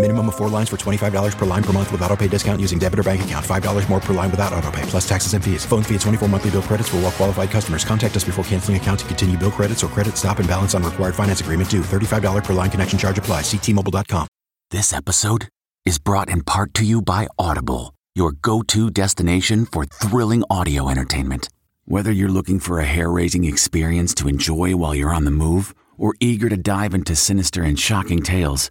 Minimum of four lines for $25 per line per month with auto pay discount using debit or bank account. $5 more per line without auto pay, plus taxes and fees. Phone fee at 24 monthly bill credits for all well qualified customers. Contact us before canceling account to continue bill credits or credit stop and balance on required finance agreement due. $35 per line connection charge apply. Ctmobile.com. This episode is brought in part to you by Audible, your go to destination for thrilling audio entertainment. Whether you're looking for a hair raising experience to enjoy while you're on the move or eager to dive into sinister and shocking tales,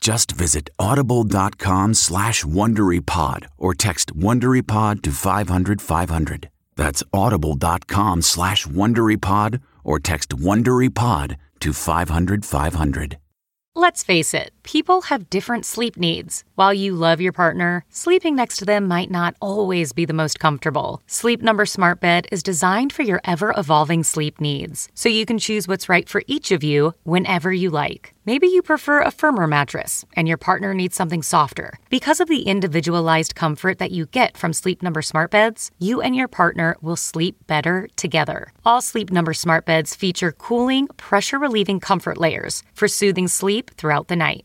Just visit audible.com slash WonderyPod or text WonderyPod to 500, 500. That's audible.com slash WonderyPod or text WonderyPod to 500, 500. Let's face it, people have different sleep needs. While you love your partner, sleeping next to them might not always be the most comfortable. Sleep Number Smart Bed is designed for your ever evolving sleep needs, so you can choose what's right for each of you whenever you like. Maybe you prefer a firmer mattress and your partner needs something softer. Because of the individualized comfort that you get from Sleep Number Smart Beds, you and your partner will sleep better together. All Sleep Number Smart Beds feature cooling, pressure relieving comfort layers for soothing sleep throughout the night.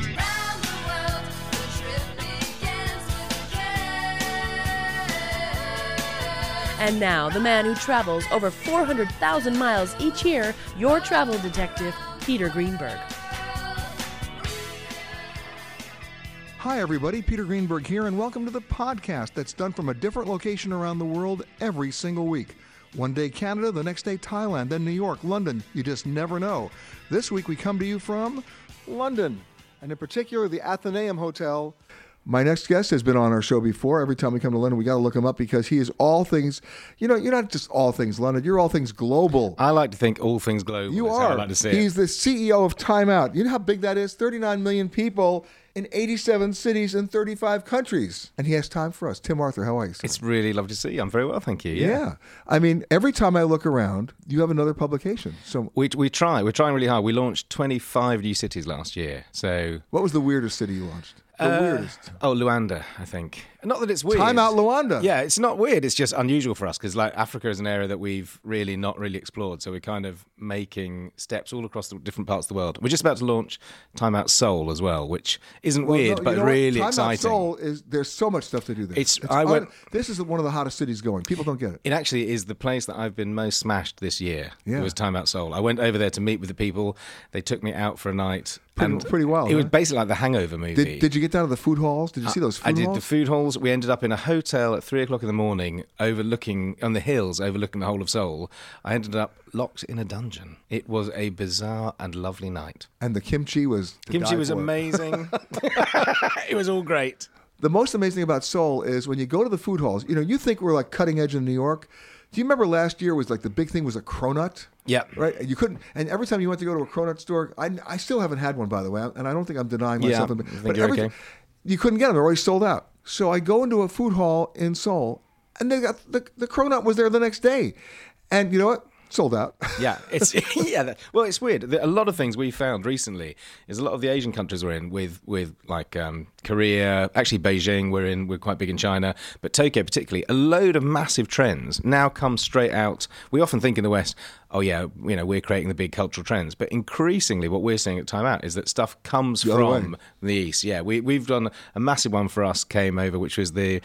And now, the man who travels over 400,000 miles each year, your travel detective, Peter Greenberg. Hi, everybody. Peter Greenberg here, and welcome to the podcast that's done from a different location around the world every single week. One day Canada, the next day Thailand, then New York, London. You just never know. This week we come to you from London, and in particular the Athenaeum Hotel. My next guest has been on our show before. Every time we come to London, we got to look him up because he is all things. You know, you're not just all things London. You're all things global. I like to think all things global. You are. Like to say He's the CEO of Time Out. You know how big that is? 39 million people in 87 cities in 35 countries. And he has time for us. Tim Arthur, how are you? sir? It's really lovely to see you. I'm very well, thank you. yeah. Yeah. I mean, every time I look around, you have another publication. So, We, we try. We're trying really hard. We launched 25 new cities last year. So what was the weirdest city you launched? The Uh, weirdest. Oh, Luanda, I think. Not that it's weird. Time Out Luanda. Yeah, it's not weird. It's just unusual for us because like Africa is an area that we've really not really explored. So we're kind of making steps all across the different parts of the world. We're just about to launch Time Out Seoul as well, which isn't Well, weird no, but you know what? really Time Out exciting. Seoul is there's so much stuff to do there. It's- I went- this is one of the hottest cities going. People don't get it. It actually is the place that I've been most smashed this year. Yeah. It was Time Out Seoul. I went over there to meet with the people. They took me out for a night. Pretty- and pretty well, It was basically like the Hangover movie. Did, did you get down to the food halls? Did you see those food I did halls? the food halls. We ended up in a hotel at three o'clock in the morning, overlooking on the hills, overlooking the whole of Seoul. I ended up locked in a dungeon. It was a bizarre and lovely night. and the kimchi was to Kimchi was for. amazing. it was all great. The most amazing thing about Seoul is when you go to the food halls. You know, you think we're like cutting edge in New York. Do you remember last year was like the big thing was a cronut? Yeah. Right. You couldn't. And every time you went to go to a cronut store, I, I still haven't had one by the way, and I don't think I'm denying Yeah, myself. I think you're every- okay. You couldn't get them; they're always sold out. So I go into a food hall in Seoul, and they got the the cronut was there the next day, and you know what? Sold out. Yeah, it's yeah. That, well, it's weird. A lot of things we found recently is a lot of the Asian countries we're in with with like um, Korea, actually Beijing. We're in. We're quite big in China, but Tokyo particularly. A load of massive trends now come straight out. We often think in the West, oh yeah, you know, we're creating the big cultural trends, but increasingly what we're seeing at Time Out is that stuff comes The from the East. Yeah, we we've done a massive one for us. Came over, which was the.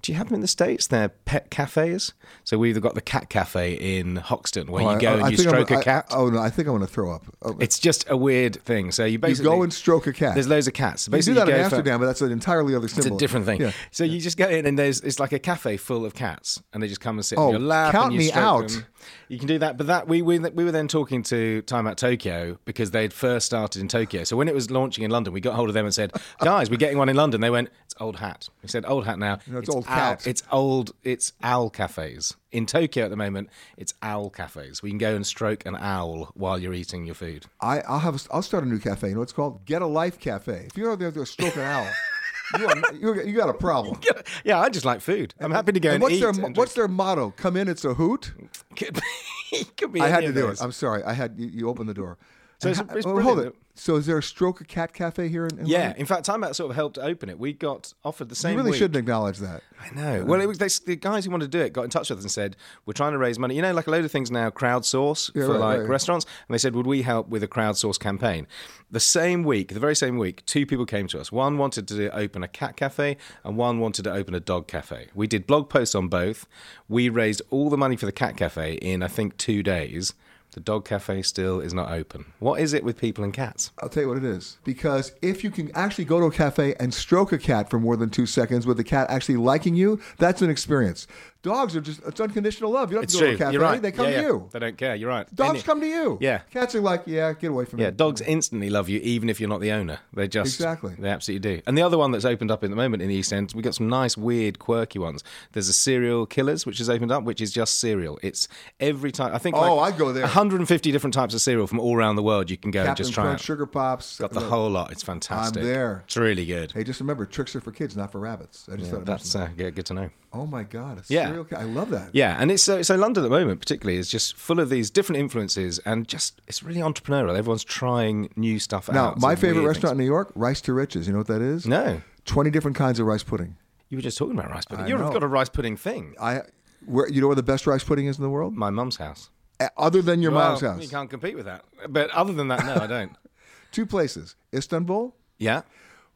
Do you have them in the states? They're pet cafes. So we've got the cat cafe in Hoxton where Oh, you go I and you I'm- stroke a I- cat. oh no, I think I want to throw up. Oh, It's just a weird thing. So you you basically go and stroke a cat. There's loads of cats. You do Basically, that in go for- Amsterdam, but that's an entirely other symbol. It's a different thing. Yeah. So you just go in and there's it's like a cafe full of cats, and they just come and sit Oh, on your lap. count and you me out. them. You can do that, but that we, we we were then talking to Time Out Tokyo because they'd first started in Tokyo. So when it was launching in London, we got hold of them and said, "Guys, we're getting one in London." They went, "It's old hat." We said, "Old hat now." No, it's old owl. It's old. It's owl cafes in Tokyo at the moment. It's owl cafes. We can go and stroke an owl while you're eating your food. I, I'll have. A, I'll start a new cafe. You know what it's called? Get a Life Cafe. If you're out there to stroke an owl, you, are, you, you got a problem. Yeah, I just like food. I'm happy to go And and, what's eat. their and What's their motto? Come in, it's a hoot. drink. Could be I had to do it. I'm sorry. I had you, you opened the door. So it's- it's hold it. So is there a stroke a cat cafe here in? in Yeah, London? in fact, Time Out sort of helped open it. We got offered the same. You really week. shouldn't acknowledge that. I know. Well, it was they, the guys who wanted to do it got in touch with us and said, "We're trying to raise money. You know, like a load of things now, crowdsource Yeah, for right, like right. restaurants." And they said, "Would we help with a crowdsource campaign?" The same week, the very same week, two people came to us. One wanted to open a cat cafe, and one wanted to open a dog cafe. We did blog posts on both. We raised all the money for the cat cafe in I think two days. The dog cafe still is not open. What is it with people and cats? I'll tell you what it is. Because if you can actually go to a cafe and stroke a cat for more than two seconds with the cat actually liking you, that's an experience. Dogs are just, it's unconditional love. You don't have It's to go true. to a cafe. You're right. They come Yeah, to you. They don't care. You're right. Dogs Any- come to you. Yeah. Cats are like, yeah, get away from me. Yeah, dogs instantly love you, even if you're not the owner. They just Exactly. they absolutely do. And the other one that's opened up in the moment in the East End, we got some nice, weird, quirky ones. There's a Serial Killers, which has opened up, which is just cereal. It's every time. I think. Oh, like I'd go there. 150 different types of cereal from all around the world. You can go and Captain just try Crunch, out. Sugar Pops. Got the Look, whole lot. It's fantastic. I'm there. It's really good. Hey, just remember, tricks are for kids, not for rabbits. I just thought that's uh, good to know. Oh my God, a Yeah. cat. I love that. Yeah, and it's so, so London at the moment, particularly, is just full of these different influences, and just it's really entrepreneurial. Everyone's trying new stuff Now, my favorite restaurant in. New York, Rice to Riches. You know what that is? No, 20 different kinds of rice pudding. You were just talking about rice pudding. You've got a rice pudding thing. I, where, you know where the best rice pudding is in the world? My mum's house. Uh, Other than your Well, mom's house. You can't compete with that. But other than that, no, I don't. Two places Istanbul, Yeah.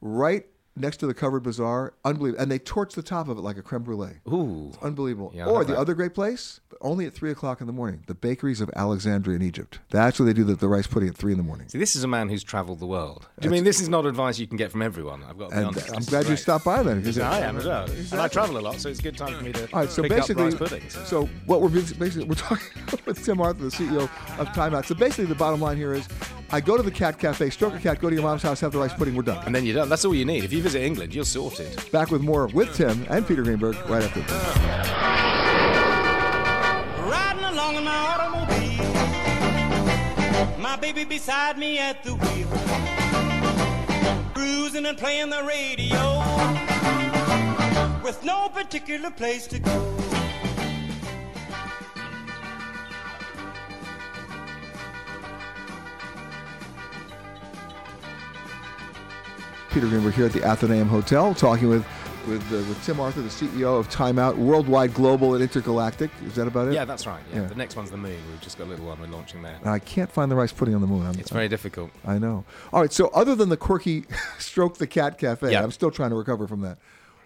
right next to the covered bazaar. Unbelievable. And they torch the top of it like a creme brulee. Ooh. It's unbelievable. Yeah, or the that. other great place, but only at 3 o'clock in the morning, the bakeries of Alexandria in Egypt. That's where they do the, the rice pudding at 3 in the morning. See, this is a man who's travelled the world. Do you mean this is not advice you can get from everyone? I've got to be And honest. I'm glad you stopped by then. because I am as well. And I travel a lot, so it's a good time for me to All right, so pick basically, up rice puddings. so what we're basically we're talking with Tim Arthur, the CEO of Time Out. So basically, the bottom line here is, I go to the Cat Cafe, stroke a cat, go to your mom's house, have the rice pudding, we're done. And then you're done. That's all you need. If you visit England, you're sorted. Back with more with Tim and Peter Greenberg right after this. Riding along in my automobile, my baby beside me at the wheel, cruising and playing the radio, with no particular place to go. Peter Greenberg here at the Athenaeum Hotel, talking with with, uh, with Tim Arthur, the CEO of Time Out, worldwide, global, and intergalactic. Is that about it? Yeah, that's right. Yeah. Yeah. The next one's the moon. We've just got a little one we're launching there. And I can't find the rice pudding on the moon. I'm, It's very difficult. I know. All right. So, other than the quirky Stroke the Cat Cafe, Yeah. I'm still trying to recover from that.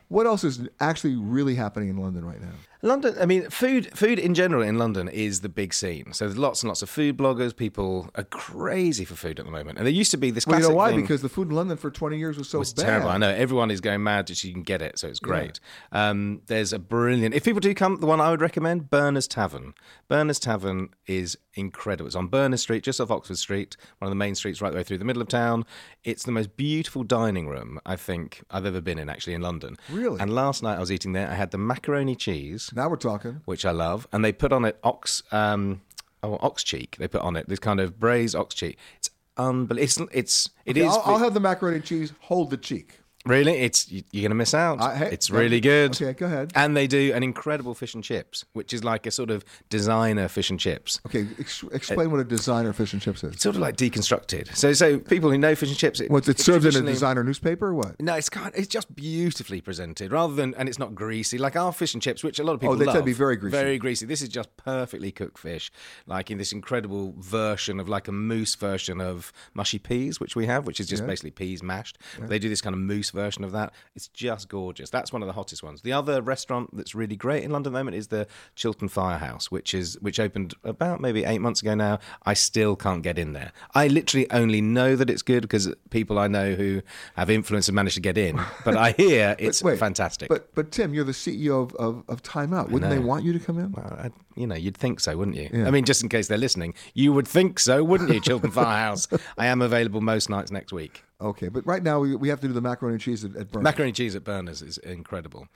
What else is actually really happening in London right now? London, I mean, food food in general in London is the big scene. So there's lots and lots of food bloggers. People are crazy for food at the moment. And there used to be this Well, you know why? thing- Because the food in London for 20 years was so was bad. terrible. I know everyone is going mad just you can get it, so it's great. Um, there's a brilliant. If people do come, the one I would recommend, Berners Tavern. Berners Tavern is incredible. It's on Berners Street, just off Oxford Street, one of the main streets right the way through the middle of town. It's the most beautiful dining room I think I've ever been in, actually, in London. Really? And last night I was eating there. I had the macaroni cheese. Now we're talking. Which I love, and they put on it ox. Um, Oh, ox cheek. They put on it this kind of braised ox cheek. It's unbelievable. It's it's it Okay, is I'll, I'll have the macaroni and cheese. Hold the cheek. Really, it's you- you're going to miss out. I- hey, it's that- really good. okay, go ahead. And they do an incredible fish and chips, which is like a sort of designer fish and chips. Okay, ex- explain what a designer fish and chips is. It's sort of like deconstructed. So, so people who know fish and chips, it, What's it served in a traditionally- designer newspaper or what? No, it's kind. It's just beautifully presented, rather than and it's not greasy like our fish and chips, which a lot of oh, people Oh, they tend to be very greasy. Very greasy. This is just perfectly cooked fish, like in this incredible version of like a mousse version of mushy peas, which we have, which is just Yeah. basically peas mashed. They do this kind of mousse version of that. It's just gorgeous. That's one of the hottest ones. The other restaurant that's really great in London at the moment is the Chiltern Firehouse, which is which opened about maybe eight months ago now. I still can't get in there. I literally only know that it's good because people I know who have influence have managed to get in. But I hear it's wait, fantastic. But but Tim, you're the CEO of, of, of Time Out. Wouldn't they want you to come in? Well, I, you know, you'd think so, wouldn't you? Yeah. I mean, just in case they're listening, you would think so, wouldn't you, Chiltern Firehouse? I am available most nights next week. Okay, but right now we, we have to do the macaroni and cheese at, at Berners. Macaroni and cheese at Berners is incredible.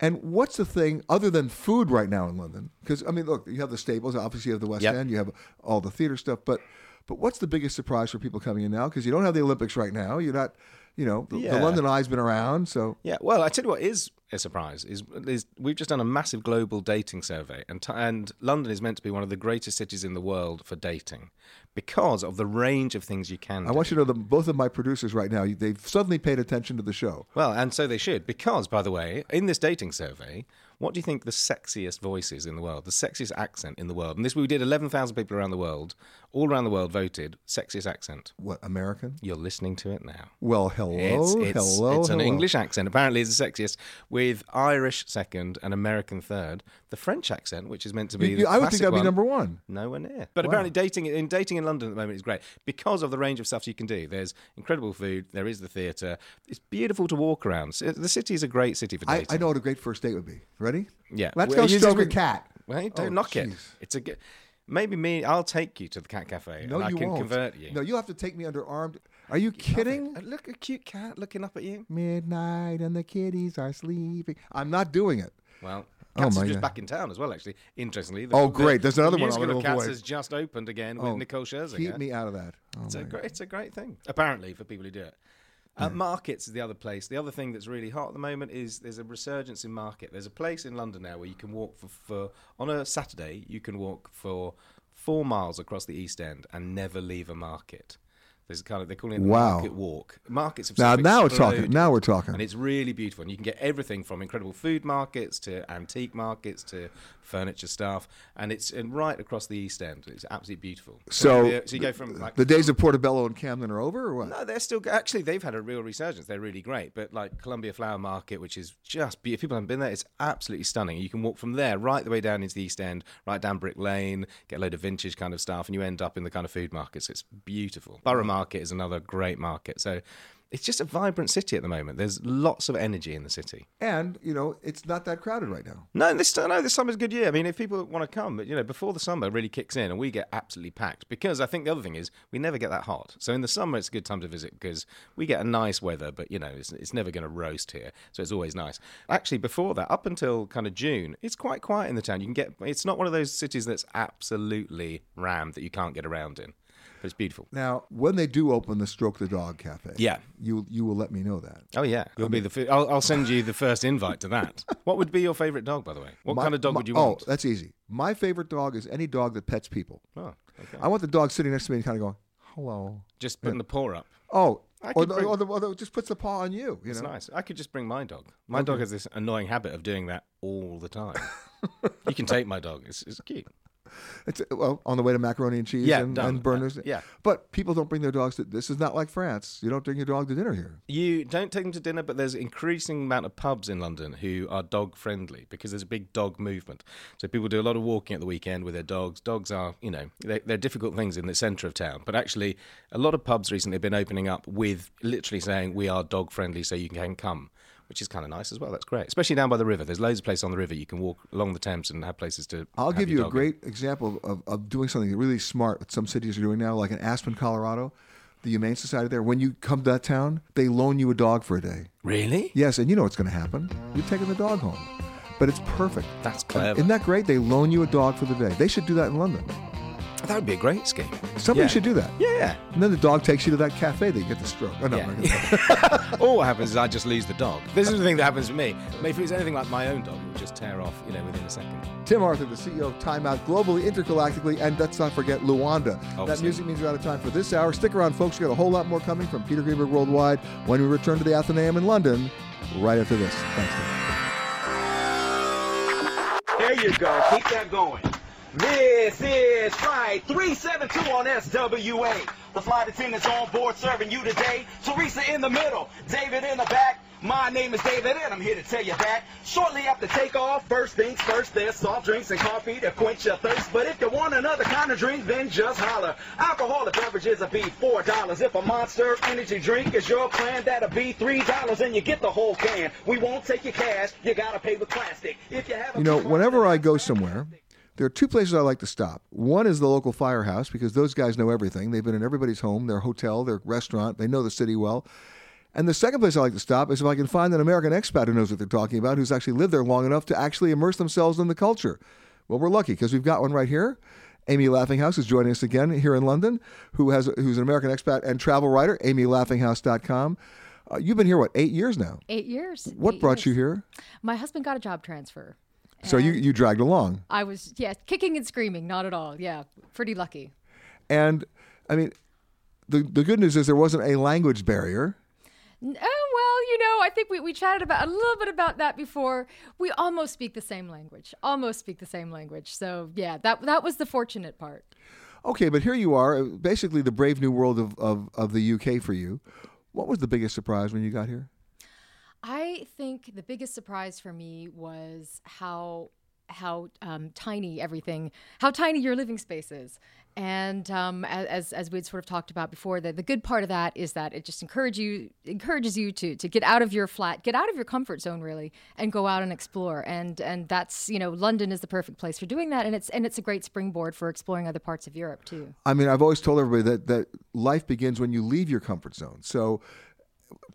And what's the thing other than food right now in London? Because I mean, look, you have the staples. Obviously, you have the West Yep. End. You have all the theater stuff. But but what's the biggest surprise for people coming in now? Because you don't have the Olympics right now. You're not. You know, the, the London Eye's been around. So Yeah, well, I tell you what is a surprise is, is we've just done a massive global dating survey, and t- and London is meant to be one of the greatest cities in the world for dating because of the range of things you can. I do. want you to know that both of my producers right now they've suddenly paid attention to the show. Well, and so they should, because, by the way, in this dating survey, what do you think the sexiest voice is in the world, the sexiest accent in the world? And this we did 11,000 people around the world, all around the world voted sexiest accent. What American? You're listening to it now. Well, hello, It's, it's, hello, it's an hello. English accent. Apparently, it's the sexiest, with Irish second and American third. The French accent, which is meant to be, You- the I would think that'd be number one. Nowhere near. But Wow. apparently, dating in dating in London at the moment is great because of the range of stuff you can do. There's incredible food. There is the theatre. It's beautiful to walk around. The city is a great city for I, dating. I know what a great first date would be. Ready? Yeah. Let's go stroke a cat. Well, don't Oh, knock it. jeez. It's a good. Maybe me. I'll take you to the cat cafe No, and I you can won't. convert you. No, you'll have to take me under armed. Are you kidding? Uh, Look, a cute cat looking up at you. Midnight and the kitties are sleeping. I'm not doing it. Well, Oh, Cats my is just God. back in town as well. Actually, interestingly. The- Oh, the- great. There's another the one I'm musical of Cats avoid. has just opened again Oh, with Nicole Scherzinger. Keep me out of that. Oh, it's a great, it's a great thing. Apparently, for people who do it. Uh, markets is the other place. The other thing that's really hot at the moment is there's a resurgence in market. There's a place in London now where you can walk for, for on a Saturday. You can walk for four miles across the East End and never leave a market. There's kind of they're calling it the Wow. market walk. Markets have Now- now we're talking. Now we're talking. and it's really beautiful. And you can get everything from incredible food markets to antique markets to furniture stuff, and it's and right across the East End. It's absolutely beautiful. So, the- so you go from like the days of Portobello and Camden are over, or what? no, they're still actually they've had a real resurgence. They're really great. But like Columbia Flower Market, which is just beautiful. if people haven't been there, it's absolutely stunning. You can walk from there right the way down into the East End, right down Brick Lane, get a load of vintage kind of stuff, and you end up in the kind of food markets. It's beautiful. Borough mm. Market is another great market. So it's just a vibrant city at the moment. There's lots of energy in the city. And you know, it's not that crowded right now. No, this no, this summer's a good year. I mean, if people want to come, but you know, before the summer really kicks in and we get absolutely packed, because I think the other thing is we never get that hot. So in the summer, it's a good time to visit because we get a nice weather, but you know, it's, it's never going to roast here, so it's always nice. Actually, before that, up until kind of June, it's quite quiet in the town. You can get, it's not one of those cities that's absolutely rammed that you can't get around in, but it's beautiful. Now, when they do open the Stroke the Dog Cafe, Yeah. you you will let me know that. Oh yeah, you'll be the. Fi- I'll, I'll send you the first invite to that. What would be your favourite dog, by the way? What My- kind of dog my- would you want? Oh, that's easy. My favorite dog is any dog that pets people. Oh, okay. I want the dog sitting next to me and kind of going, "Hello." Just putting the paw up. Oh, I or, the, bring- or, the, or the- just puts the paw on you. You It's nice. I could just bring my dog. My dog has this annoying habit of doing that all the time. you can take my dog. It's, it's cute. It's well on the way to macaroni and cheese Yeah, and, done. and Berners. Yeah. but people don't bring their dogs to. This is not like France. You don't bring your dog to dinner here. You don't take them to dinner, but there's an increasing amount of pubs in London who are dog friendly because there's a big dog movement. So people do a lot of walking at the weekend with their dogs. Dogs are, you know, they're, they're difficult things in the centre of town. But actually, a lot of pubs recently have been opening up with literally saying, we are dog friendly, so you can come. Which is kind of nice as well. That's great, especially down by the river. There's loads of places on the river you can walk along the Thames and have places to. I'll give you a dog in. great example of, of doing something really smart that some cities are doing now, like in Aspen, Colorado. The Humane Society there, when you come to that town, they loan you a dog for a day. Really? Yes, and you know what's going to happen. You're taking the dog home. But it's perfect. That's clever. Isn't that great? They loan you a dog for the day. They should do that in London. That would be a great scheme. Somebody Yeah. should do that. Yeah, yeah. And then the dog takes you to that cafe that you get the stroke. Oh, no, Yeah. I'm not gonna- All what happens is I just lose the dog. This is the thing that happens to me. If it was anything like my own dog, it would just tear off, you know, within a second. Tim Arthur, the CEO of Time Out, globally, intergalactically, and let's not forget Luanda. That music means we're out of time for this hour. Stick around, folks. we got a whole lot more coming from Peter Greenberg Worldwide when we return to the Athenaeum in London right after this. Thanks, Tim. There you go. Keep that going. This is Flight 372 on SWA. The flight attendants on board serving you today. Teresa in the middle, David in the back. My name is David and I'm here to tell you that shortly after takeoff, first things first, there's soft drinks and coffee to quench your thirst. But if you want another kind of drink, then just holler. Alcoholic beverages will be four dollars. If a monster energy drink is your plan, that'll be three dollars and you get the whole can. We won't take your cash, you gotta pay with plastic. If you have a You know, whenever I go somewhere, there are two places I like to stop. One is the local firehouse because those guys know everything. They've been in everybody's home, their hotel, their restaurant. They know the city well. And the second place I like to stop is if I can find an American expat who knows what they're talking about, who's actually lived there long enough to actually immerse themselves in the culture. Well, we're lucky because we've got one right here. Amy Laughinghouse is joining us again here in London, who has who's an American expat and travel writer. AmyLaughinghouse.com. Uh, you've been here what eight years now? Eight years. What Eight brought years. you here? My husband got a job transfer. So you you dragged along. I was, yeah, kicking and screaming, not at all. Yeah, pretty lucky. And I mean, the the good news is there wasn't a language barrier. Oh, well, you know, I think we, we chatted about a little bit about that before. We almost speak the same language, almost speak the same language. So, yeah, that, that was the fortunate part. Okay, but here you are, basically the brave new world of, of, of the UK for you. What was the biggest surprise when you got here? I think the biggest surprise for me was how how um, tiny everything, how tiny your living space is. And um, as as we'd sort of talked about before, the, the good part of that is that it just encourage you encourages you to to get out of your flat, get out of your comfort zone really, and go out and explore. And and that's you know London is the perfect place for doing that, and it's and it's a great springboard for exploring other parts of Europe too. I mean, I've always told everybody that, that life begins when you leave your comfort zone. So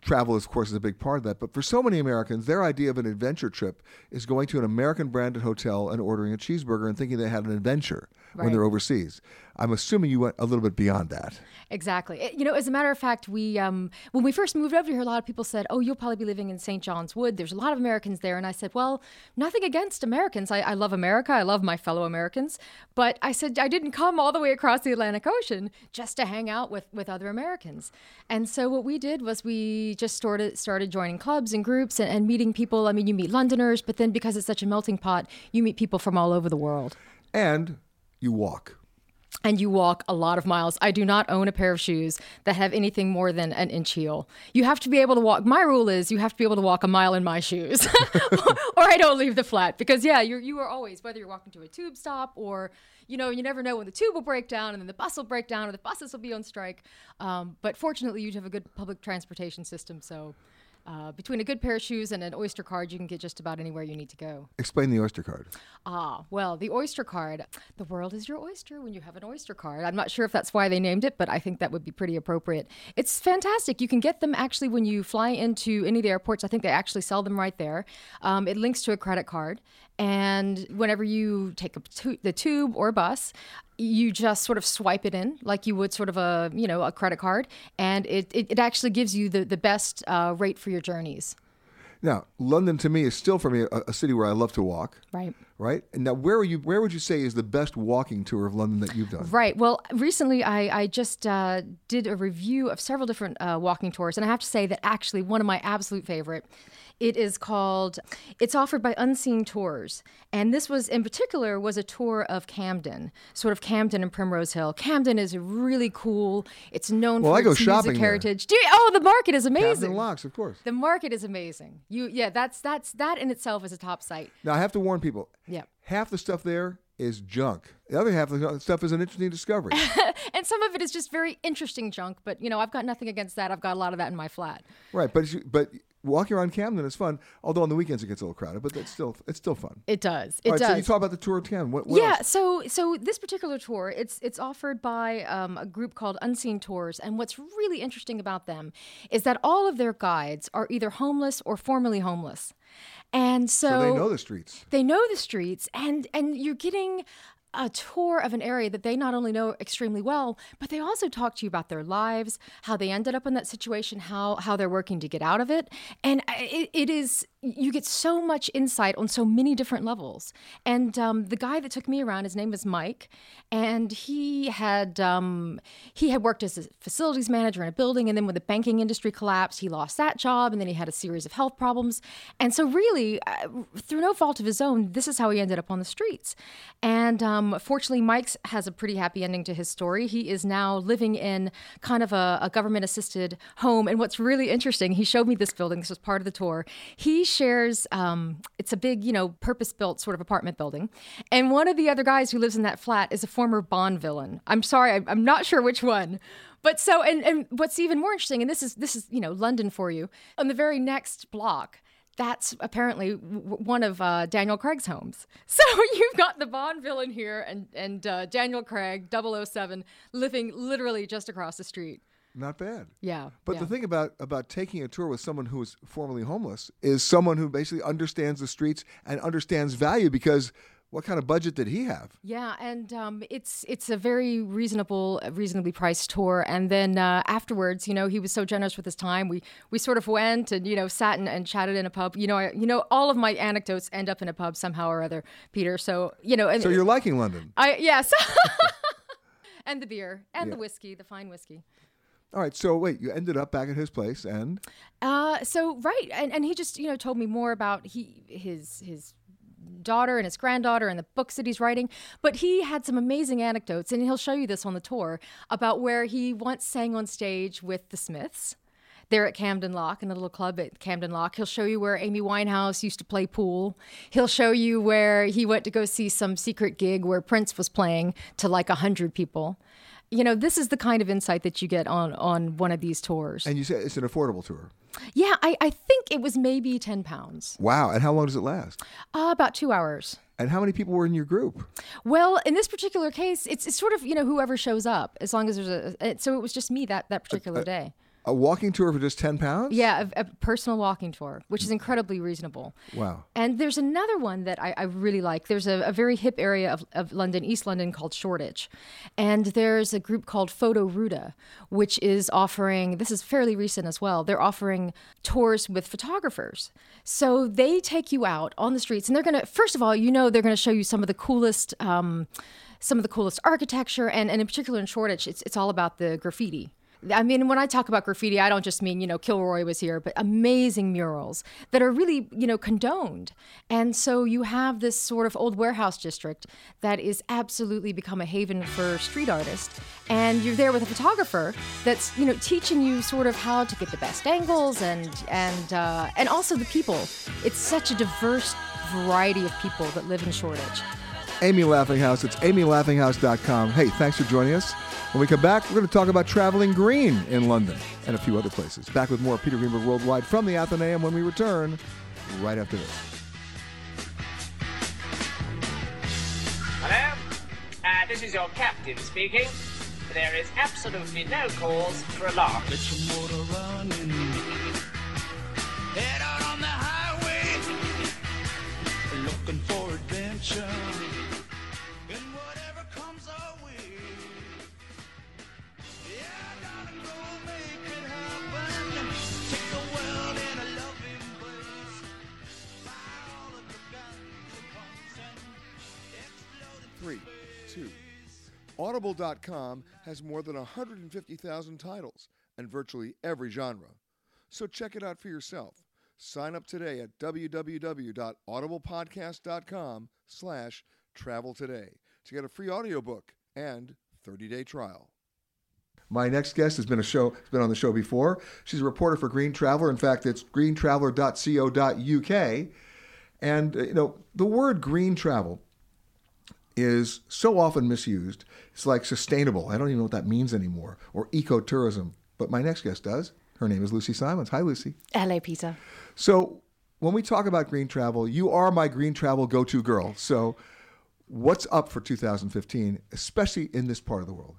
travel, of course, is a big part of that. But for so many Americans, their idea of an adventure trip is going to an American branded hotel and ordering a cheeseburger and thinking they had an adventure when they're overseas. I'm assuming you went a little bit beyond that. Exactly. It- You know, as a matter of fact, we um, when we first moved over here, a lot of people said, "Oh, you'll probably be living in St. John's Wood." There's a lot of Americans there, and I said, "Well, nothing against Americans. I, I love America. I love my fellow Americans." But I said I didn't come all the way across the Atlantic Ocean just to hang out with with other Americans. And so what we did was we just started started joining clubs and groups and, and meeting people. I mean, you meet Londoners, but then because it's such a melting pot, you meet people from all over the world And you walk. And you walk a lot of miles. I do not own a pair of shoes that have anything more than an inch heel. You have to be able to walk. My rule is you have to be able to walk a mile in my shoes, or I don't leave the flat. Because yeah, you you are always whether you're walking to a tube stop or you know you never know when the tube will break down and then the bus will break down or the buses will be on strike. Um, but fortunately, you have a good public transportation system, so. Uh, between a good pair of shoes and an Oyster card, you can get just about anywhere you need to go. Explain the Oyster card. Ah, well, the Oyster card. The world is your oyster when you have an Oyster card. I'm not sure if that's why they named it, but I think that would be pretty appropriate. It's fantastic. You can get them actually when you fly into any of the airports. I think they actually sell them right there. Um, it links to a credit card. And whenever you take a tu- the tube or bus, you just sort of swipe it in like you would sort of a you know a credit card, and it, it, it actually gives you the the best uh, rate for your journeys. Now, London to me is still for me a, a city where I love to walk. Right. Right. And now, where are you? Where would you say is the best walking tour of London that you've done? Right. Well, recently I, I just uh, did a review of several different uh, walking tours, and I have to say that actually one of my absolute favorite. It is called. It's offered by Unseen Tours, and this was in particular was a tour of Camden, sort of Camden and Primrose Hill. Camden is really cool. It's known Well, for I go its shopping music there. heritage. Do you, oh, the market is amazing. Camden Locks, of course. The market is amazing. You yeah, that's that's that in itself is a top site. Now, I have to warn people. Yeah. Half the stuff there is junk. The other half of the stuff is an interesting discovery. and some of it is just very interesting junk, but you know, I've got nothing against that. I've got a lot of that in my flat. right. But it's- but walking around Camden is fun. Although on the weekends it gets a little crowded, but that's still it's still fun. It does. It right, does. So you talk about the tour of Camden. What, what yeah, else? so so this particular tour, it's it's offered by um, a group called Unseen Tours, and what's really interesting about them is that all of their guides are either homeless or formerly homeless, and so, So they know the streets. They know the streets, and and you're getting a tour of an area that they not only know extremely well, but they also talk to you about their lives, how they ended up in that situation, how how they're working to get out of it, and it, it is you get so much insight on so many different levels. And um, the guy that took me around, his name was Mike, and he had um, he had worked as a facilities manager in a building, and then when the banking industry collapsed, he lost that job, and then he had a series of health problems. And so, really, uh, through no fault of his own, this is how he ended up on the streets. And um, fortunately, Mike's has a pretty happy ending to his story. He is now living in kind of a, a government assisted home. And what's really interesting, he showed me this building. This was part of the tour. He shares, um, it's a big, you know, purpose built sort of apartment building. And one of the other guys who lives in that flat is a former Bond villain. I'm sorry, I, I'm not sure which one. But so, and, and what's even more interesting, and this is this is you know London for you. On the very next block, that's apparently one of uh, Daniel Craig's homes. So you've got the Bond villain here and and uh, Daniel Craig 007 living literally just across the street. Not bad. Yeah. But yeah. the thing about about taking a tour with someone who is formerly homeless is someone who basically understands the streets and understands value because what kind of budget did he have? Yeah, and um, it's it's a very reasonable, reasonably priced tour. And then uh, afterwards, you know, he was so generous with his time. We we sort of went and you know sat and, and chatted in a pub. You know, I, you know, all of my anecdotes end up in a pub somehow or other, Peter. So you know, and So you're liking London. I yes, and the beer and the whiskey, the fine whiskey. All right. So wait, you ended up back at his place and Uh, so right, and, and he just you know told me more about he his his daughter and his granddaughter and the books that he's writing. But he had some amazing anecdotes, and he'll show you this on the tour about where he once sang on stage with the Smiths. There at Camden Lock, in the little club at Camden Lock. He'll show you where Amy Winehouse used to play pool. He'll show you where he went to go see some secret gig where Prince was playing to like a 100 people. You know, this is the kind of insight that you get on on one of these tours. and you said it's an affordable tour. Yeah, I, I think it was maybe 10 pounds. Wow. And how long does it last? Uh, about two hours. And how many people were in your group? Well, in this particular case, it's, it's sort of, you know, whoever shows up, as long as there's a. So it was just me that, that particular day. A walking tour for just 10 pounds? Yeah, a, a personal walking tour, which is incredibly reasonable. Wow. And there's another one that I, I really like. There's a, a, very hip area of, of London, East London, called Shoreditch. And there's a group called Photo Ruta, which is offering, this is fairly recent as well, they're offering tours with photographers. So they take you out on the streets, and they're going to, first of all, you know, they're going to show you some of the coolest. Um, some of the coolest architecture, and, and in particular in Shoreditch, it's, it's all about the graffiti. I mean, when I talk about graffiti, I don't just mean, you know, Kilroy was here, but amazing murals that are really, you know, condoned. And so you have this sort of old warehouse district that is absolutely become a haven for street artists. And you're there with a photographer that's, you know, teaching you sort of how to get the best angles and and uh, and also the people. It's such a diverse variety of people that live in Shoreditch. Amy Laughinghouse. It's amylaughinghouse.com. Hey, thanks for joining us. When we come back, we're going to talk about traveling green in London and a few other places. Back with more Peter Greenberg Worldwide from the Athenaeum when we return right after this. Hello? Uh, this is your captain speaking. There is absolutely no cause for alarm. Get your motor running. Head out on the highway. Looking for adventure. Audible.com has more than 150,000 titles and virtually every genre. So check it out for yourself. Sign up today at www.audiblepodcast.com slash travel today to get a free audiobook and 30-day trial. My next guest has been a show has been on the show before. She's a reporter for Green Traveller. In fact, it's greentraveller.co.uk. And uh, you know, the word green travel is so often misused. It's like sustainable. I don't even know what that means anymore, or ecotourism. But my next guest does. Her name is Lucy Simons. Hi, Lucy. Hello, Peter. So when we talk about green travel, you are my green travel go-to girl. So what's up for 2015, especially in this part of the world?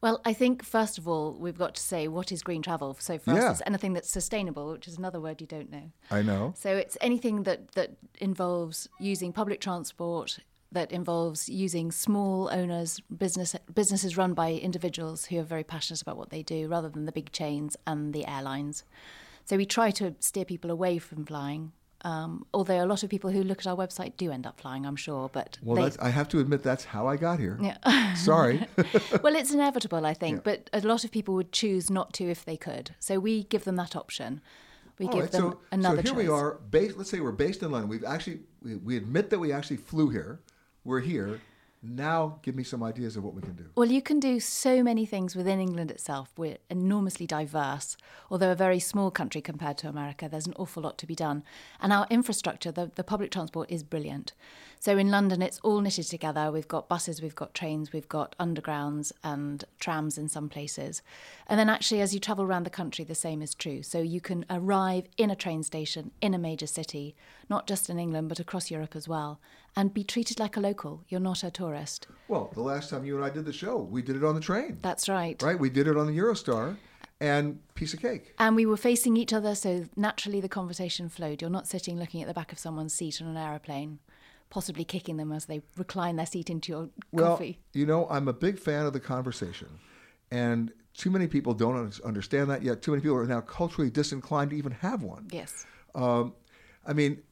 Well, I think first of all, we've got to say what is green travel. So for Yeah. us, it's anything that's sustainable, which is another word you don't know. I know. So it's anything that, that involves using public transport, that involves using small owners, business businesses run by individuals who are very passionate about what they do, rather than the big chains and the airlines. So we try to steer people away from flying. Um, although a lot of people who look at our website do end up flying, I'm sure. But Well, they, that's, I have to admit that's how I got here. Yeah. Sorry. well, it's inevitable, I think, but a lot of people would choose not to if they could. So we give them that option. We All give right, them so, another so here choice. we are. Based, let's say we're based in London. We've actually we, we admit that we actually flew here. We're here. Now, give me some ideas of what we can do. Well, you can do so many things within England itself. We're enormously diverse. Although a very small country compared to America, there's an awful lot to be done. And our infrastructure, the, the public transport, is brilliant. So in London, it's all knitted together. We've got buses, we've got trains, we've got undergrounds and trams in some places. And then actually, as you travel around the country, the same is true. So you can arrive in a train station in a major city, not just in England, but across Europe as well, and be treated like a local. You're not a tourist. Well, the last time you and I did the show, we did it on the train. That's right. Right? We did it on the Eurostar, and piece of cake. And we were facing each other, so naturally the conversation flowed. You're not sitting looking at the back of someone's seat on an aeroplane, possibly kicking them as they recline their seat into your Well, coffee. you know, I'm a big fan of the conversation, and too many people don't understand that yet. Too many people are now culturally disinclined to even have one. Yes. Um, I mean,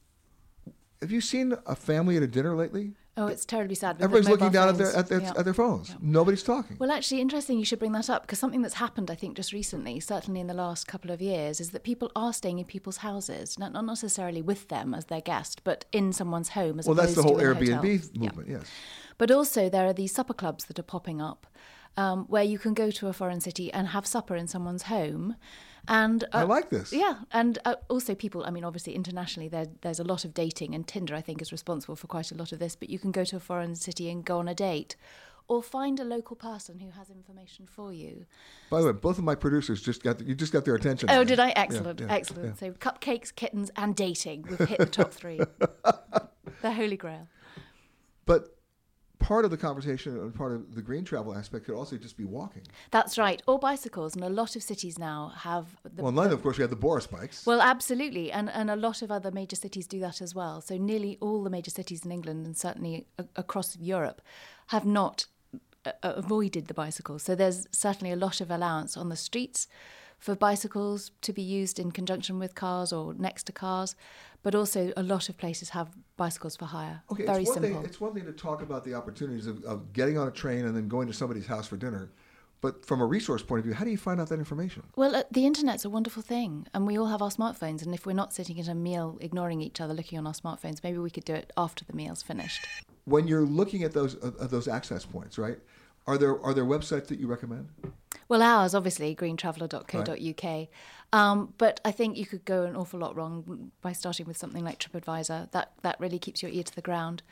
have you seen a family at a dinner lately? Oh, it's terribly sad. Everybody's looking down at their phones. at their, Yeah. at their phones. Nobody's talking. Well, actually, interesting you should bring that up because something that's happened, I think, just recently, certainly in the last couple of years, is that people are staying in people's houses, not, not necessarily with them as their guest, but in someone's home as well, that's the whole to in a hotel. Airbnb Yeah. movement. Yes. But also, there are these supper clubs that are popping up um, where you can go to a foreign city and have supper in someone's home. And I uh, like this. Yeah, and uh, also people. I mean, obviously internationally, there, there's a lot of dating, and Tinder, I think, is responsible for quite a lot of this. But you can go to a foreign city and go on a date, or find a local person who has information for you. By the way, both of my producers just got you just got their attention. Oh, did I? Yeah, Excellent, yeah, excellent. yeah. So cupcakes, kittens, and dating. We've hit the top three. the holy grail. But part of the conversation and part of the green travel aspect could also just be walking. That's right, or bicycles, and a lot of cities now have. The, well, in London, of course, we have the Boris bikes. Well, absolutely, and and a lot of other major cities do that as well. So nearly all the major cities in England and certainly a- across Europe have not uh, avoided the bicycle. So there's certainly a lot of allowance on the streets for bicycles to be used in conjunction with cars or next to cars, but also a lot of places have bicycles for hire. Okay, Very it's one simple. Thing, it's one thing to talk about the opportunities of, of getting on a train and then going to somebody's house for dinner, but from a resource point of view, how do you find out that information? Well, uh, the internet's a wonderful thing, and we all have our smartphones. And if we're not sitting at a meal ignoring each other, looking on our smartphones, maybe we could do it after the meal's finished. When you're looking at those uh, at those access points, right? Are there are there websites that you recommend? Well, ours, obviously, greentraveller.co.uk. Um, but I think you could go an awful lot wrong by starting with something like TripAdvisor. That, that really keeps your ear to the ground.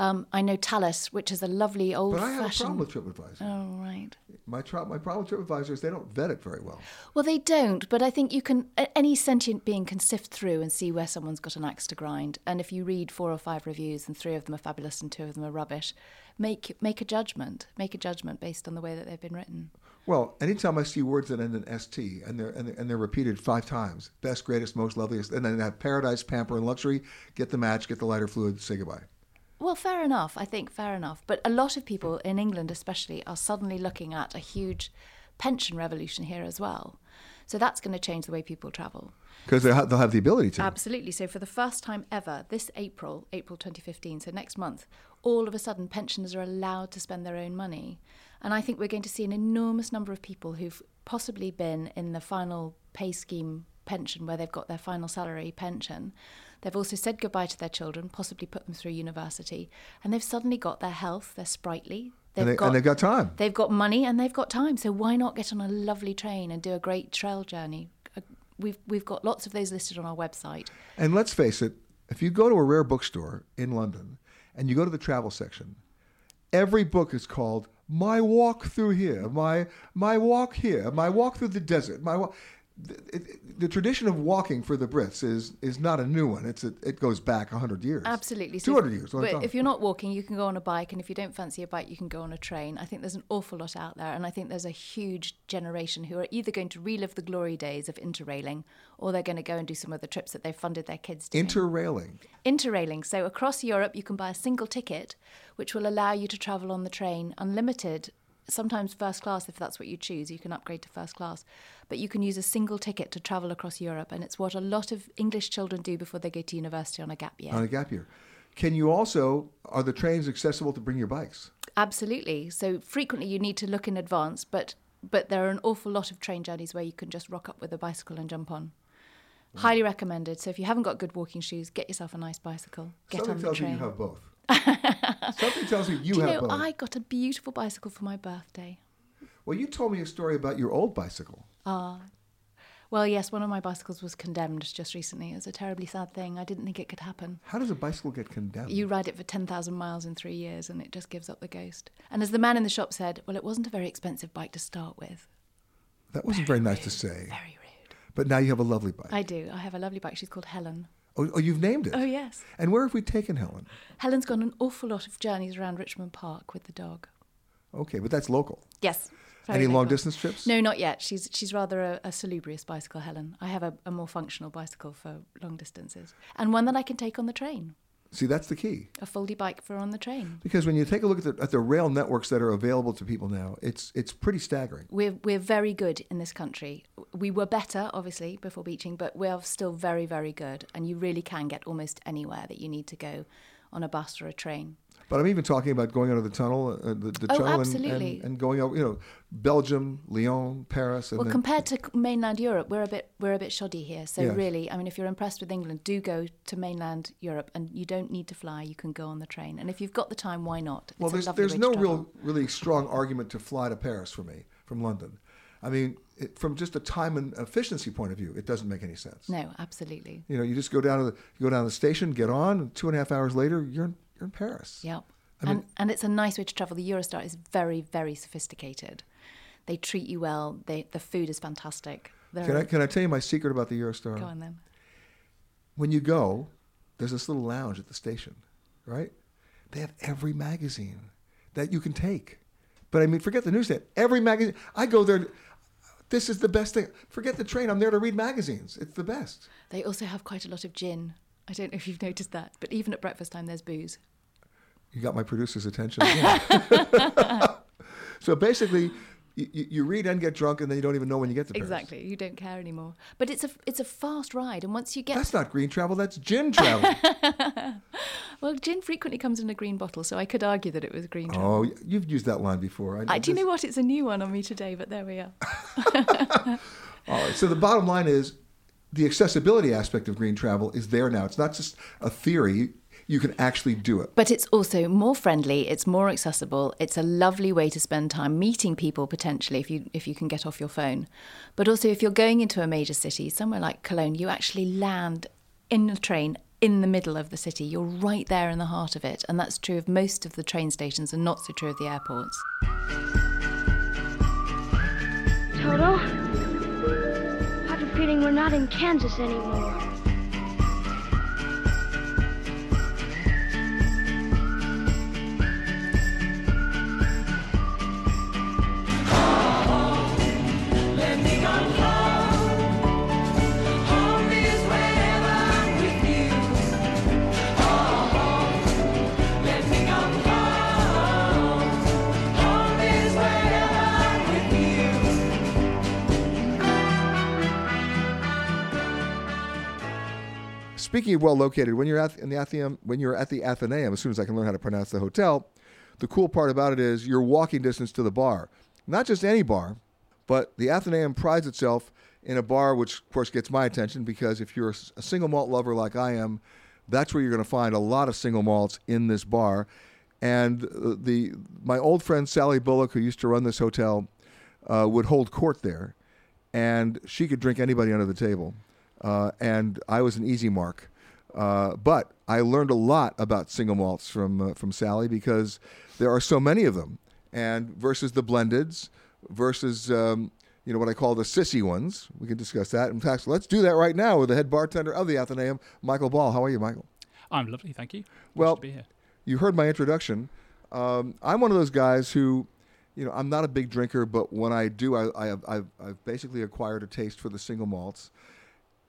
Um, I know Talus, which is a lovely old But I have a fashioned. problem with TripAdvisor. Oh, right. My tr- my problem with TripAdvisor is they don't vet it very well. Well, they don't, but I think you can. Any sentient being can sift through and see where someone's got an axe to grind. And if you read four or five reviews and three of them are fabulous and two of them are rubbish, make make a judgment. Make a judgment based on the way that they've been written. Well, anytime I see words that end in st and they're and they're, and they're repeated five times, best, greatest, most loveliest, and then have paradise, pamper, and luxury, get the match, get the lighter fluid, say goodbye. Well, fair enough. I think fair enough. But a lot of people in England, especially, are suddenly looking at a huge pension revolution here as well. So that's going to change the way people travel. Because they'll, they'll have the ability to. Absolutely. So for the first time ever, this April, April 2015, so next month, all of a sudden pensioners are allowed to spend their own money. And I think we're going to see an enormous number of people who've possibly been in the final pay scheme pension where they've got their final salary pension. They've also said goodbye to their children, possibly put them through university, and they've suddenly got their health, they're sprightly. And they- and they've got time. They've got money and they've got time. So why not get on a lovely train and do a great trail journey? Uh, We've, we've got lots of those listed on our website. And let's face it, if you go to a rare bookstore in London and you go to the travel section, every book is called "My Walk Through Here," "My My Walk Here," "My Walk Through the Desert," "My Walk." The, the tradition of walking for the Brits is is not a new one. It's a, it goes back hundred years. Absolutely. two hundred years. But if you're not walking, you can go on a bike, and if you don't fancy a bike, you can go on a train. I think there's an awful lot out there, and I think there's a huge generation who are either going to relive the glory days of interrailing, or they're going to go and do some of the trips that they've funded their kids doing. Interrailing. Interrailing. So across Europe, you can buy a single ticket, which will allow you to travel on the train unlimited. Sometimes first class, if that's what you choose, you can upgrade to first class. But you can use a single ticket to travel across Europe, and it's what a lot of English children do before they go to university on a gap year. on a gap year. Can you also are the trains accessible to bring your bikes? Absolutely. So frequently you need to look in advance, but but there are an awful lot of train journeys where you can just rock up with a bicycle and jump on. Highly recommended. So if you haven't got good walking shoes, get yourself a nice bicycle. Get Something on the tells train. me you have both. Something tells me you Do you have know, both. I got a beautiful bicycle for my birthday. Well, you told me a story about your old bicycle. Ah. Well, yes, one of my bicycles was condemned just recently. It was a terribly sad thing. I didn't think it could happen. How does a bicycle get condemned? You ride it for 10,000 miles in three years and it just gives up the ghost. And as the man in the shop said, well, it wasn't a very expensive bike to start with. That wasn't very, nice to say. Very rude. But now you have a lovely bike. I do. I have a lovely bike. She's called Helen. Oh, oh, you've named it. Oh, yes. And where have we taken Helen? Helen's gone an awful lot of journeys around Richmond Park with the dog. Okay, but that's local. Yes. Any long distance trips? No, not yet. She's she's rather a, a salubrious bicycle, Helen. I have a, a more functional bicycle for long distances, and one that I can take on the train. See, that's the key. A foldy bike for on the train. Because when you take a look at the, at the rail networks that are available to people now, it's it's pretty staggering. We're we're very good in this country. We were better, obviously, before Beeching, but we're still very very good, and you really can get almost anywhere that you need to go on a bus or a train. But I'm even talking about going under the tunnel, uh, the, the Oh, tunnel, and- And, and going over, you know, Belgium, Lyon, Paris. And Well, then, compared to mainland Europe, we're a bit we're a bit shoddy here. So really, I mean, if you're impressed with England, do go to mainland Europe, and you don't need to fly. You can go on the train, and if you've got the time, why not? well, It's a there's there's no real really strong argument to fly to Paris for me from London. I mean, it, from just a time and efficiency point of view, it doesn't make any sense. No, absolutely. You know, you just go down to the you go down to the station, get on, and two and a half hours later, you're in, you're in Paris. Yep. I mean- and and it's a nice way to travel. The Eurostar is very very sophisticated. They treat you well. They the food is fantastic. Can I can I tell you my secret about the Eurostar? Go on then. When you go, there's this little lounge at the station, right? They have every magazine. that you can take. But I mean, forget the newsstand. Every magazine, I go there. This is the best thing. Forget the train. I'm there to read magazines. It's the best. They also have quite a lot of gin. I don't know if you've noticed that, but even at breakfast time, there's booze. You got my producer's attention. so basically, you, you read and get drunk, and then you don't even know when you get to Paris. Exactly, you don't care anymore. But it's a it's a fast ride, and once you get That's not green travel. That's gin travel. well, gin frequently comes in a green bottle, so I could argue that it was green travel. oh, you've used that line before. I, do you know what? It's a new one on me today, but there we are. All right. So the bottom line is the accessibility aspect of green travel is there now. It's not just a theory. You can actually do it. But it's also more friendly. It's more accessible. It's a lovely way to spend time meeting people potentially if you if you can get off your phone. But also if you're going into a major city, somewhere like Cologne, you actually land in a train in the middle of the city. You're right there in the heart of it, and that's true of most of the train stations and not so true of the airports. Toto, I have a feeling we're not in Kansas anymore. Speaking of well located, when you're at in the Athenaeum, when you're at the Athenaeum, as soon as I can learn how to pronounce the hotel, the cool part about it is you're walking distance to the bar. Not just any bar, but the Athenaeum prides itself in a bar, which of course gets my attention because if you're a single malt lover like I am, that's where you're going to find a lot of single malts in this bar. And the my old friend Sally Bulloch, who used to run this hotel, uh, would hold court there, and she could drink anybody under the table. Uh, and I was an easy mark. Uh, but I learned a lot about single malts from uh, from Sally because there are so many of them, and versus the blendeds, versus um, you know what I call the sissy ones. We can discuss that. In fact, let's do that right now with the head bartender of the Athenaeum, Michael Ball. How are you, Michael? I'm lovely, thank you. Well, Pleased to be here. you heard my introduction. Um, I'm one of those guys who, you know, I'm not a big drinker, but when I do, I, I have, I've, I've basically acquired a taste for the single malts,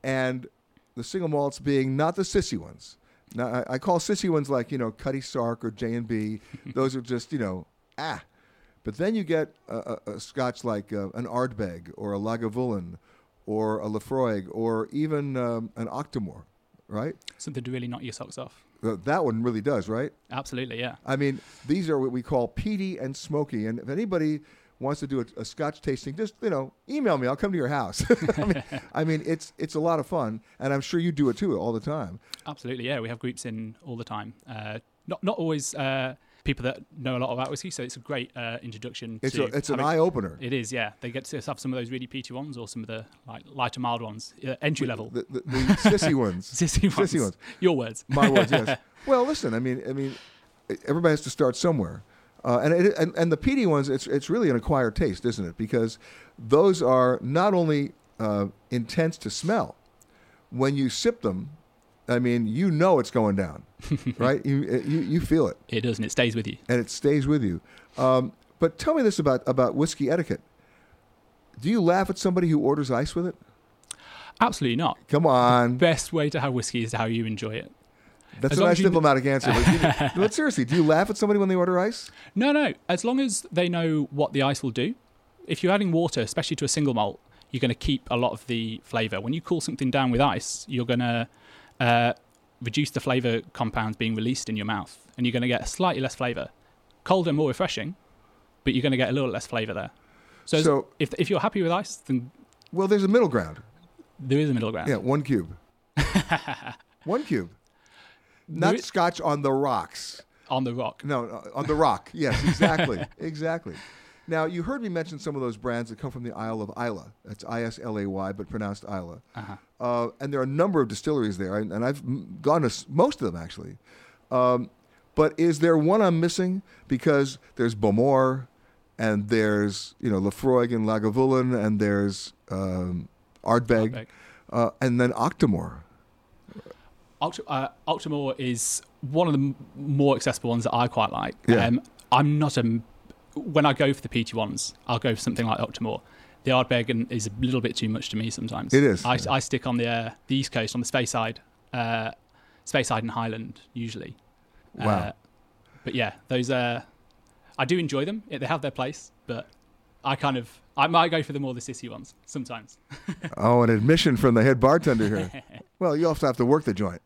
and the single malts being not the sissy ones. Now I, I call sissy ones like you know Cutty Sark or J and B. Those are just you know ah. But then you get a, a, a Scotch like uh, an Ardbeg or a Lagavulin or a Laphroaig or even um, an Octomore, right? Something to really knock your socks off. That one really does, right? Absolutely, yeah. I mean, these are what we call peaty and smoky. And if anybody wants to do a, a Scotch tasting, just you know, email me. I'll come to your house. I, mean, I mean, it's it's a lot of fun, and I'm sure you do it too all the time. Absolutely, yeah. We have groups in all the time. Uh, not not always uh, people that know a lot about whiskey, so it's a great uh, introduction. It's to a- it's an eye-opener. It is, yeah. They get to have some of those really peaty ones, or some of the like lighter, mild ones, uh, entry level. The, the, the sissy ones. Sissy ones. Sissy ones. Your words. My words. Yes. well, listen. I mean, I mean, everybody has to start somewhere. Uh, and, it, and and the peaty ones, it's it's really an acquired taste, isn't it? Because those are not only uh, intense to smell, when you sip them, I mean, you know it's going down, right? You you you feel it. It does, and it stays with you. And it stays with you. Um, but tell me this about about whiskey etiquette. Do you laugh at somebody who orders ice with it? Absolutely not. Come on. The best way to have whiskey is how you enjoy it. That's As a nice as you- diplomatic answer. But, you- but seriously, do you laugh at somebody when they order ice? No, no. As long as they know what the ice will do. If you're adding water, especially to a single malt, you're going to keep a lot of the flavour. When you cool something down with ice, you're going to uh, reduce the flavour compounds being released in your mouth, and you're going to get slightly less flavour. Colder, more refreshing, but you're going to get a little less flavour there. So, So- if if you're happy with ice, then Well, there's a middle ground. there is a middle ground. Yeah, one cube. one cube. Not is- scotch on the rocks. On the rock. No, no, on the rock. Yes, exactly. exactly. Now, you heard me mention some of those brands that come from the Isle of Islay. That's I S L A Y, but pronounced Isla. Uh-huh. Uh, and there are a number of distilleries there, and, and I've gone to s- most of them actually. Um, but is there one I'm missing? Because there's Bowmore, and there's you know Laphroaig and Lagavulin, and there's um, Ardbeg, Ardbeg. Uh, and then Octomore. Oct- uh, Octomore is one of the m- more accessible ones that I quite like. Yeah. Um, I'm not a. When I go for the peaty ones, I'll go for something like Octomore. The Ardbeg is a little bit too much to me sometimes. It is, I, yeah. I stick on the uh, the east coast on the Speyside, uh, Speyside and Highland usually. Wow. Uh, but yeah, those are. I do enjoy them. Yeah, They have their place, but I kind of I might go for the more the city ones sometimes. Oh, an admission from the head bartender here. well, you also have to work the joint.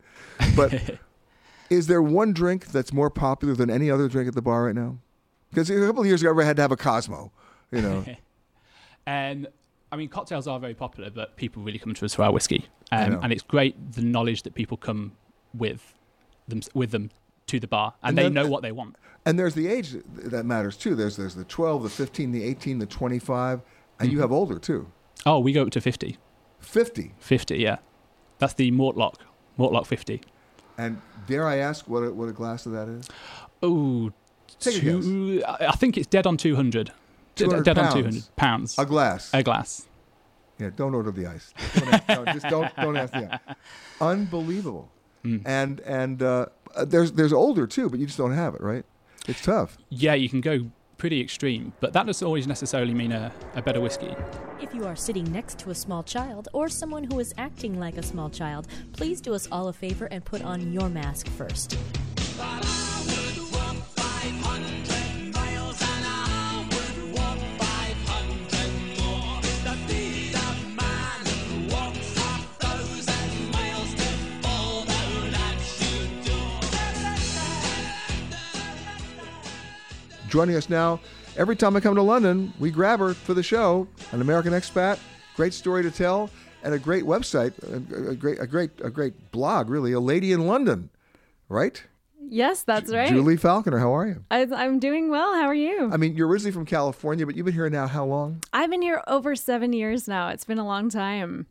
But is there one drink that's more popular than any other drink at the bar right now? Because a couple of years ago, I had to have a Cosmo. You know, And I mean, cocktails are very popular, but people really come to us for our whiskey, um, and it's great the knowledge that people come with them with them to the bar, and, And they then- know what they want. and there's the age that- matters too. There's there's the 12, the 15, the 18, the 25, and you have older too. Oh, we go up to fifty. 50. 50, yeah. That's the Mortlach, Mortlach 50. And dare I ask what a, what a glass of that is? Oh, two- I think it's dead on 200. Dead- 200 dead on pounds. 200 pounds. A glass. A glass. Yeah, don't order the ice. Don't ask, no, just don't don't ask the ice. Unbelievable. Hmm. And and uh, there's there's older too, but you just don't have it, right? It's tough. Yeah, you can go pretty extreme, but that doesn't always necessarily mean a, a better whiskey. If you are sitting next to a small child or someone who is acting like a small child, please do us all a favor and put on your mask first. Joining us now, every time I come to London, we grab her for the show. An American expat, great story to tell, and a great website, a, a great a great a great blog, really. A lady in London, right? Yes, that's right. Julie Falconer, how are you? I, I'm doing well. How are you? I mean, you're originally from California, but you've been here now how long? I've been here over seven years now. It's been a long time.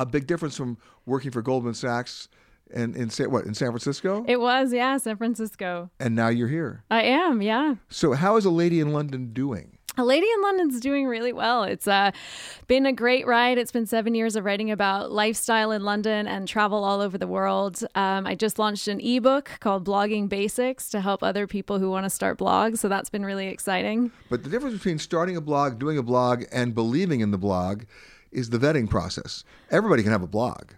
A big difference from working for Goldman Sachs and in Sa- what in San Francisco, It was, yeah, San Francisco. and now you're here. I am, yeah. So, how is a lady in London doing? A Lady in London's doing really well. It's uh, been a great ride. It's been seven years of writing about lifestyle in London and travel all over the world. Um, I just launched an ebook called Blogging Basics to help other people who want to start blogs. So that's been really exciting. But the difference between starting a blog, doing a blog, and believing in the blog is the vetting process. Everybody can have a blog,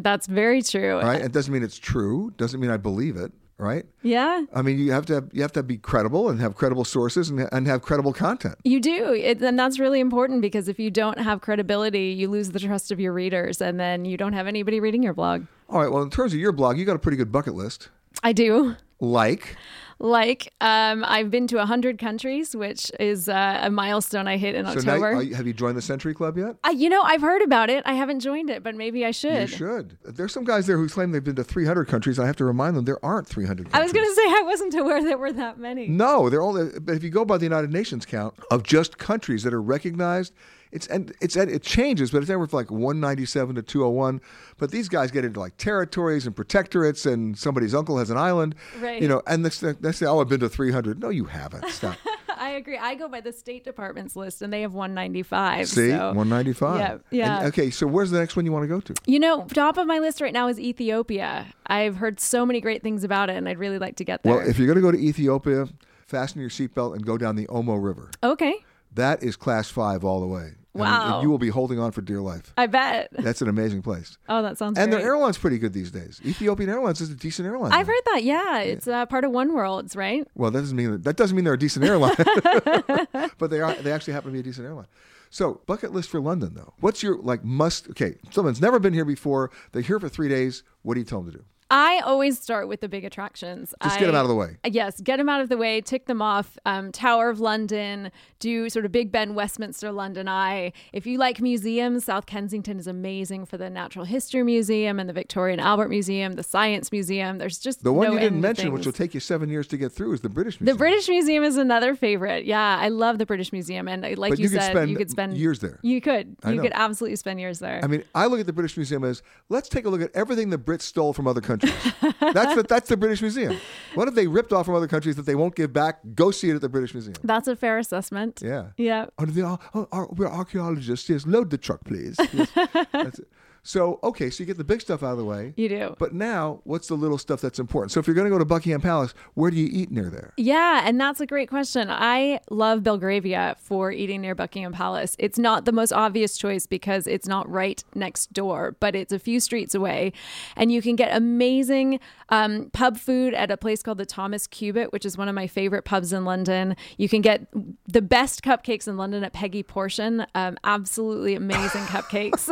That's very true. right? It doesn't mean it's true. Doesn't mean I believe it, right? Yeah. I mean, you have to you have to be credible and have credible sources and, and have credible content. You do. It, and that's really important because if you don't have credibility, you lose the trust of your readers and then you don't have anybody reading your blog. All right. Well, in terms of your blog, you got a pretty good bucket list. I do. Like, Like, um, I've been to 100 countries, which is uh, a milestone I hit in so now, October. are you- have you joined the Century Club yet? Uh, you know, I've heard about it. I haven't joined it, but maybe I should. You should. There's some guys there who claim they've been to 300 countries. I have to remind them there aren't 300 countries. I was going to say I wasn't aware there were that many. No, they're only. But if you go by the United Nations count of just countries that are recognized, it's and it's it changes, but it's anywhere from like 197 to 201. But these guys get into like territories and protectorates, and somebody's uncle has an island, Right. you know. And they, say, "Oh, I've been to 300." No, you haven't. Stop. I agree. I go by the State Department's list, and they have 195. See, so- 195. Yeah. yeah. And- okay, so where's the next one you want to go to? You know, top of my list right now is Ethiopia. I've heard so many great things about it, and I'd really like to get there. Well, if you're going to go to Ethiopia, fasten your seatbelt and go down the Omo River. okay. That is class five all the way. And Wow. you will be holding on for dear life. I bet. That's an amazing place. Oh, that sounds and great. their airline's pretty good these days. Ethiopian Airlines is a decent airline. I've heard that. Yeah, it's uh, part of One Worlds, right? Well, that doesn't mean that doesn't mean they're a decent airline, but they are. They actually happen to be a decent airline. So, bucket list for London though. What's your like must? Okay, someone's never been here before. They're here for three days. What do you tell them to do? I always start with the big attractions. Just get them out of the way. Yes, get them out of the way, tick them off. Um, Tower of London, do sort of Big Ben, Westminster, London Eye. If you like museums, South Kensington is amazing for the Natural History Museum and the Victoria and Albert Museum, the Science Museum. There's just The one no you didn't mention, things. which will take you seven years to get through, is the British Museum. The British Museum is another favorite. Yeah, I love the British Museum, and uh, like you, you said, you could spend years there. You could, I you could absolutely spend years there. I mean, I look at the British Museum as let's take a look at everything the Brits stole from other countries. That's the, that's the British Museum. What if they ripped off from other countries that they won't give back? Go see it at the British Museum. That's a fair assessment. Yeah. Yeah. Oh, they are, oh, are, we're archaeologists. Yes, load the truck, please. Yes. So okay, so you get the big stuff out of the way. You do. But now, what's the little stuff that's important? So if you're going to go to Buckingham Palace, where do you eat near there? Yeah, and that's a great question. I love Belgravia for eating near Buckingham Palace. It's not the most obvious choice because it's not right next door, but it's a few streets away. And you can get amazing um, pub food at a place called the Thomas Cubitt, which is one of my favorite pubs in London. You can get the best cupcakes in London at Peggy Porschen. Um, absolutely amazing cupcakes.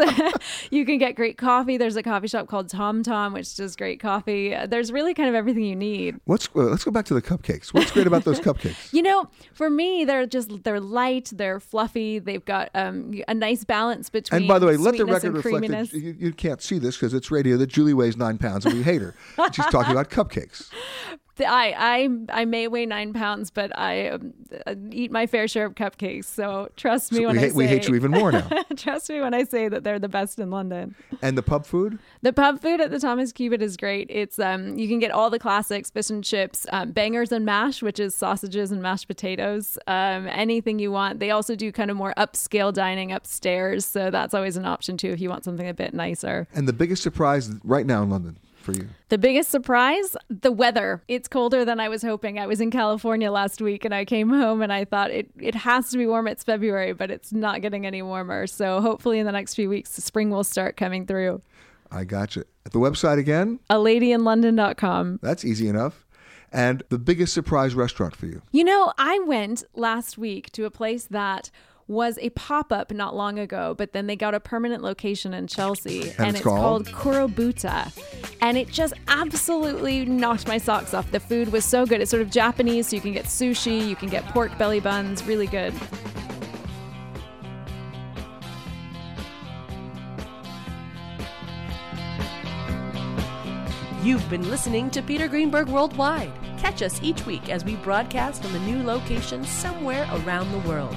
you can get great coffee. There's a coffee shop called Tom Tom, which does great coffee. There's really kind of everything you need. What's uh, let's go back to the cupcakes. What's great about those cupcakes? You know, for me, they're just they're light, they're fluffy. They've got um, a nice balance between. And by the way, let the record reflect that you, you can't see this because it's radio. That Julie weighs nine pounds and we hate her. She's talking about cupcakes. I I I may weigh nine pounds, but I um, uh, eat my fair share of cupcakes. So trust me So when we I hate- say we hate you even more now. trust me when I say that they're the best in London. And the pub food? The pub food at the Thomas Cubitt is great. It's um you can get all the classics, fish and chips, um, bangers and mash, which is sausages and mashed potatoes, um, anything you want. They also do kind of more upscale dining upstairs, so that's always an option too if you want something a bit nicer. And the biggest surprise right now in London for you? The biggest surprise, the weather. It's colder than I was hoping. I was in California last week and I came home and I thought it, it has to be warm. It's February, but it's not getting any warmer. So hopefully in the next few weeks, the spring will start coming through. I got you. At the website again? A ladyinlondon.com. That's easy enough. And the biggest surprise restaurant for you? You know, I went last week to a place that was a pop up not long ago, but then they got a permanent location in Chelsea. And it's called? Kurobuta. And it just absolutely knocked my socks off. The food was so good. It's sort of Japanese, so you can get sushi, you can get pork belly buns, really good. You've been listening to Peter Greenberg Worldwide. Catch us each week as we broadcast from a new location somewhere around the world.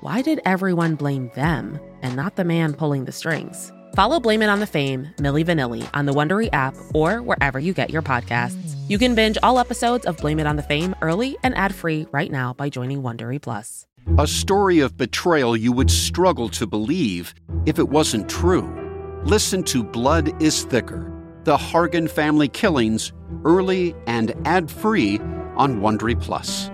why did everyone blame them and not the man pulling the strings? Follow Blame It on the Fame, Milli Vanilli on the Wondery app or wherever you get your podcasts. You can binge all episodes of Blame It on the Fame early and ad-free right now by joining Wondery Plus. A story of betrayal you would struggle to believe if it wasn't true. Listen to Blood is Thicker The Hargan Family Killings early and ad free on Wondery Plus.